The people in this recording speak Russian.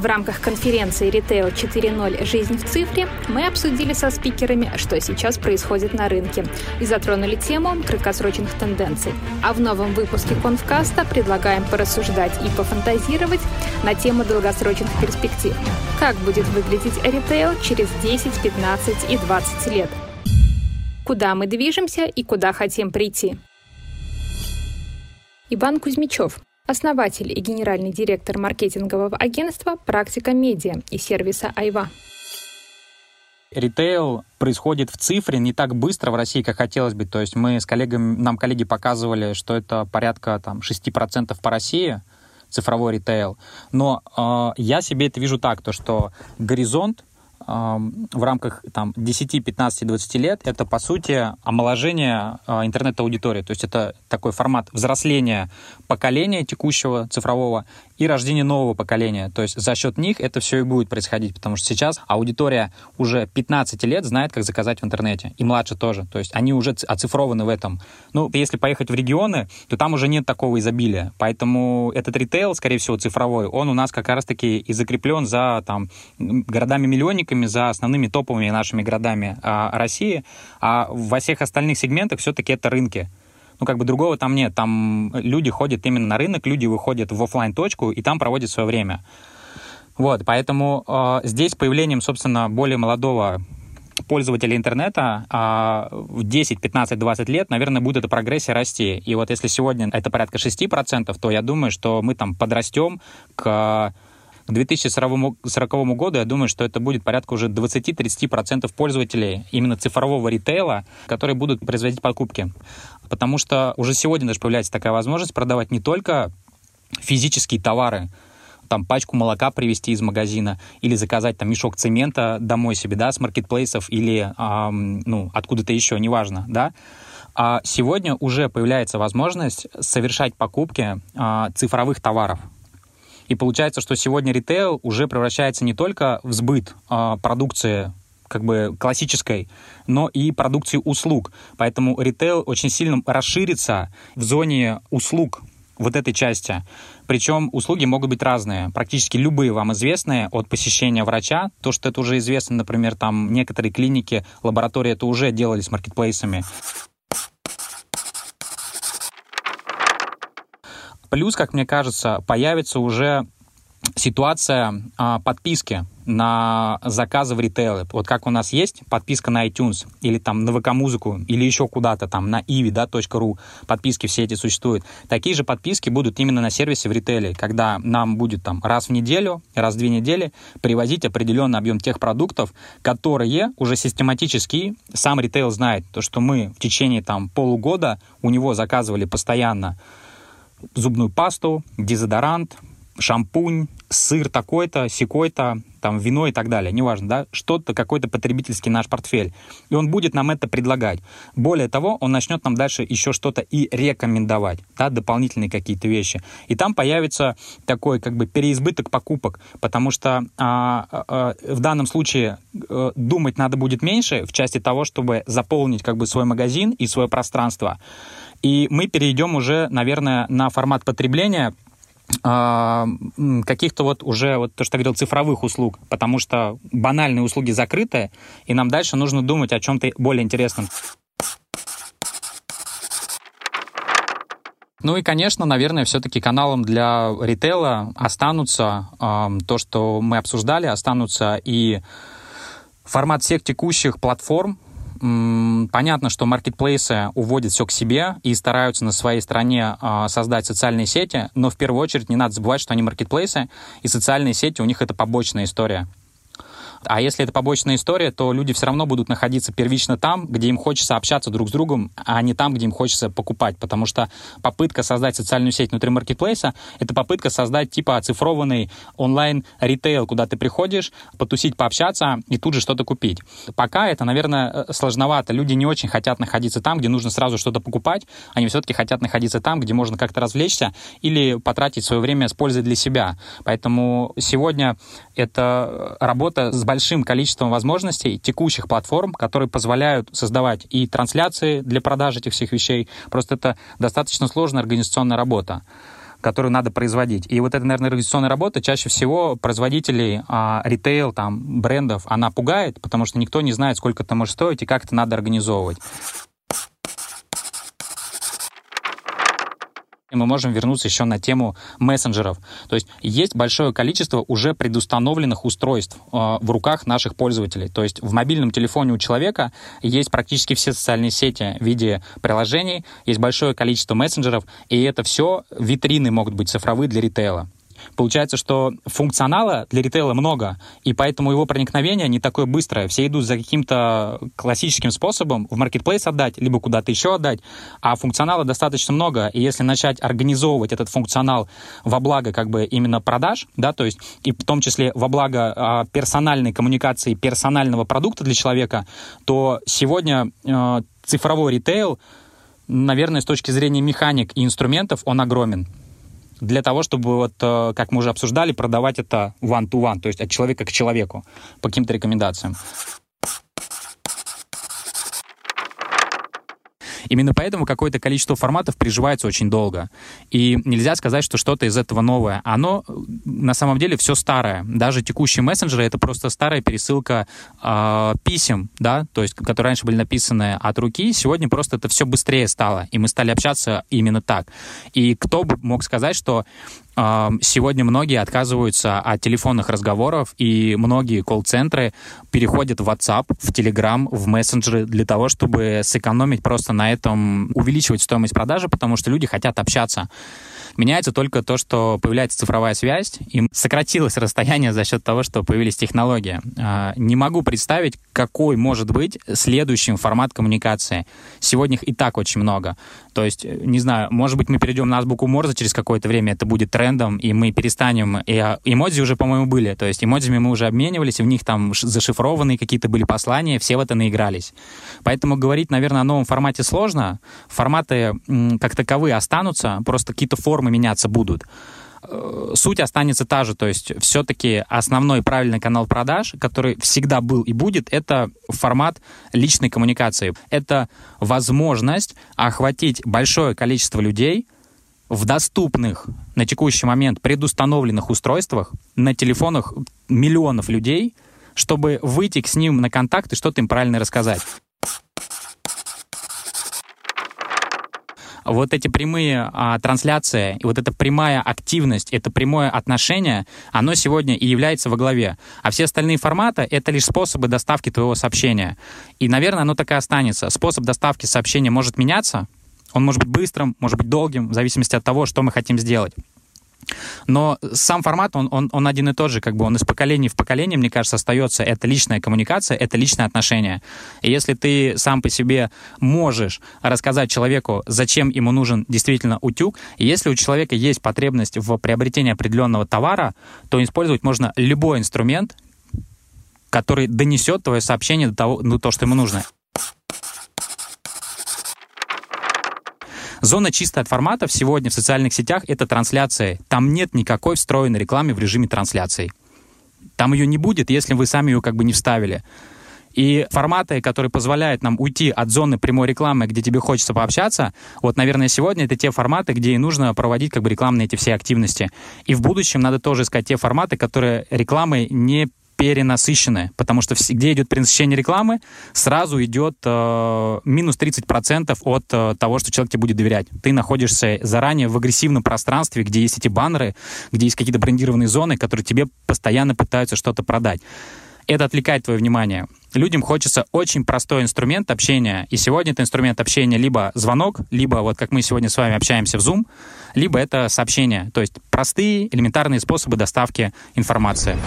В рамках конференции Retail 4.0. Жизнь в цифре мы обсудили со спикерами, что сейчас происходит на рынке, и затронули тему краткосрочных тенденций. А в новом выпуске Конфкаста предлагаем порассуждать и пофантазировать на тему долгосрочных перспектив. Как будет выглядеть ритейл через 10, 15 и 20 лет? Куда мы движемся и куда хотим прийти? Иван Кузьмичев, основатель и генеральный директор маркетингового агентства «Практика Медиа» и сервиса «Айва». Ритейл происходит в цифре не так быстро в России, как хотелось бы. То есть мы с коллегами, нам коллеги показывали, что это порядка там, 6% по России, цифровой ритейл. Но э, я себе это вижу так, то что горизонт в рамках там, 10, 15, 20 лет это, по сути, омоложение а, интернет-аудитории. То есть это такой формат взросления поколения текущего цифрового и рождение нового поколения. То есть за счет них это все и будет происходить, потому что сейчас аудитория уже 15 лет знает, как заказать в интернете, и младше тоже. То есть они уже оцифрованы в этом. Ну, если поехать в регионы, то там уже нет такого изобилия. Поэтому этот ритейл, скорее всего, цифровой, он у нас как раз-таки и закреплен за там, городами-миллионниками, за основными топовыми нашими городами а, России, а во всех остальных сегментах все-таки это рынки ну, как бы другого там нет. Там люди ходят именно на рынок, люди выходят в офлайн точку и там проводят свое время. Вот, поэтому э, здесь появлением, собственно, более молодого пользователя интернета а в 10, 15, 20 лет, наверное, будет эта прогрессия расти. И вот если сегодня это порядка 6%, то я думаю, что мы там подрастем к к 2040 году, я думаю, что это будет порядка уже 20-30% пользователей именно цифрового ритейла, которые будут производить покупки. Потому что уже сегодня даже появляется такая возможность продавать не только физические товары, там пачку молока привезти из магазина или заказать там мешок цемента домой себе, да, с маркетплейсов или, эм, ну, откуда-то еще, неважно, да. А сегодня уже появляется возможность совершать покупки э, цифровых товаров. И получается, что сегодня ритейл уже превращается не только в сбыт э, продукции как бы классической, но и продукции услуг. Поэтому ритейл очень сильно расширится в зоне услуг вот этой части. Причем услуги могут быть разные, практически любые вам известные, от посещения врача, то, что это уже известно, например, там некоторые клиники, лаборатории это уже делали с маркетплейсами, Плюс, как мне кажется, появится уже ситуация а, подписки на заказы в ритейле. Вот как у нас есть подписка на iTunes или там на ВК-музыку или еще куда-то там на ivi, да, .ru, подписки все эти существуют. Такие же подписки будут именно на сервисе в ритейле, когда нам будет там раз в неделю, раз в две недели привозить определенный объем тех продуктов, которые уже систематически сам ритейл знает, то, что мы в течение там полугода у него заказывали постоянно зубную пасту, дезодорант, шампунь, сыр такой-то, секой-то, там, вино и так далее, неважно, да, что-то, какой-то потребительский наш портфель. И он будет нам это предлагать. Более того, он начнет нам дальше еще что-то и рекомендовать, да, дополнительные какие-то вещи. И там появится такой, как бы, переизбыток покупок, потому что а, а, в данном случае а, думать надо будет меньше в части того, чтобы заполнить, как бы, свой магазин и свое пространство. И мы перейдем уже, наверное, на формат потребления а, каких-то вот уже, вот то, что я говорил, цифровых услуг, потому что банальные услуги закрыты, и нам дальше нужно думать о чем-то более интересном. Ну и, конечно, наверное, все-таки каналом для ритейла останутся э, то, что мы обсуждали, останутся и формат всех текущих платформ, Понятно, что маркетплейсы уводят все к себе и стараются на своей стороне а, создать социальные сети, но в первую очередь не надо забывать, что они маркетплейсы, и социальные сети у них это побочная история. А если это побочная история, то люди все равно будут находиться первично там, где им хочется общаться друг с другом, а не там, где им хочется покупать. Потому что попытка создать социальную сеть внутри маркетплейса — это попытка создать типа оцифрованный онлайн-ритейл, куда ты приходишь, потусить, пообщаться и тут же что-то купить. Пока это, наверное, э, сложновато. Люди не очень хотят находиться там, где нужно сразу что-то покупать. Они все-таки хотят находиться там, где можно как-то развлечься или потратить свое время с пользой для себя. Поэтому сегодня это работа с большим количеством возможностей текущих платформ, которые позволяют создавать и трансляции для продажи этих всех вещей. Просто это достаточно сложная организационная работа. которую надо производить. И вот эта, наверное, организационная работа чаще всего производителей а, ритейл, там, брендов, она пугает, потому что никто не знает, сколько это может стоить и как это надо организовывать. Мы можем вернуться еще на тему мессенджеров. То есть есть большое количество уже предустановленных устройств э, в руках наших пользователей. То есть в мобильном телефоне у человека есть практически все социальные сети в виде приложений, есть большое количество мессенджеров, и это все витрины могут быть цифровые для ритейла. Получается, что функционала для ритейла много, и поэтому его проникновение не такое быстрое. Все идут за каким-то классическим способом в маркетплейс отдать, либо куда-то еще отдать, а функционала достаточно много, и если начать организовывать этот функционал во благо как бы именно продаж, да, то есть и в том числе во благо э, персональной коммуникации, персонального продукта для человека, то сегодня э, цифровой ритейл, наверное, с точки зрения механик и инструментов, он огромен для того, чтобы, вот, э, как мы уже обсуждали, продавать это one-to-one, -one, то есть от человека к человеку по каким-то рекомендациям. Именно поэтому какое-то количество форматов приживается очень долго. И нельзя сказать, что что-то из этого новое. Оно на самом деле все старое. Даже текущие мессенджеры — это просто старая пересылка э, писем, да, то есть, которые раньше были написаны от руки, сегодня просто это все быстрее стало, и мы стали общаться именно так. И кто бы мог сказать, что Сегодня многие отказываются от телефонных разговоров, и многие колл-центры переходят в WhatsApp, в Telegram, в мессенджеры для того, чтобы сэкономить просто на этом, увеличивать стоимость продажи, потому что люди хотят общаться. Меняется только то, что появляется цифровая связь, и сократилось расстояние за счет того, что появились технологии. А, не могу представить, какой может быть следующий формат коммуникации. Сегодня их и так очень много. То есть, не знаю, может быть, мы перейдем на азбуку Морзе через какое-то время, это будет трендом, и мы перестанем... И а, эмодзи уже, по-моему, были. То есть эмодзями мы уже обменивались, и в них там зашифрованные какие-то были послания, все в это наигрались. Поэтому говорить, наверное, о новом формате сложно. Форматы как таковые останутся, просто какие-то формы меняться будут э, суть останется та же, то есть все-таки основной правильный канал продаж, который всегда был и будет, это формат личной коммуникации. Это возможность охватить большое количество людей в доступных на текущий момент предустановленных устройствах, на телефонах миллионов людей, чтобы выйти с ним на контакт и что-то им правильно рассказать. Вот эти прямые а, трансляции и вот эта прямая активность, это прямое отношение, оно сегодня и является во главе. А все остальные форматы — это лишь способы доставки твоего сообщения. И, наверное, оно так и останется. Способ доставки сообщения может меняться, он может быть быстрым, может быть долгим, в зависимости от того, что мы хотим сделать. Но сам формат, он, он, он один и тот же, как бы он из поколения в поколение, мне кажется, остается. Это личная коммуникация, это личное отношение. И если ты сам по себе можешь рассказать человеку, зачем ему нужен действительно утюг, если у человека есть потребность в приобретении определенного товара, то использовать можно любой инструмент, который донесет твое сообщение до того, ну, то, что ему нужно. Зона чистая от форматов сегодня в социальных сетях — это трансляция. Там нет никакой встроенной рекламы в режиме трансляции. Там ее не будет, если вы сами ее как бы не вставили. И форматы, которые позволяют нам уйти от зоны прямой рекламы, где тебе хочется пообщаться, вот, наверное, сегодня это те форматы, где и нужно проводить как бы рекламные эти все активности. И в будущем надо тоже искать те форматы, которые рекламой не перенасыщены, потому что где идет перенасыщение рекламы, сразу идет э, минус 30% от э, того, что человек тебе будет доверять. Ты находишься заранее в агрессивном пространстве, где есть эти баннеры, где есть какие-то брендированные зоны, которые тебе постоянно пытаются что-то продать. Это отвлекает твое внимание. Людям хочется очень простой инструмент общения. И сегодня это инструмент общения либо звонок, либо вот как мы сегодня с вами общаемся в Zoom, либо это сообщение. То есть простые, элементарные способы доставки информации.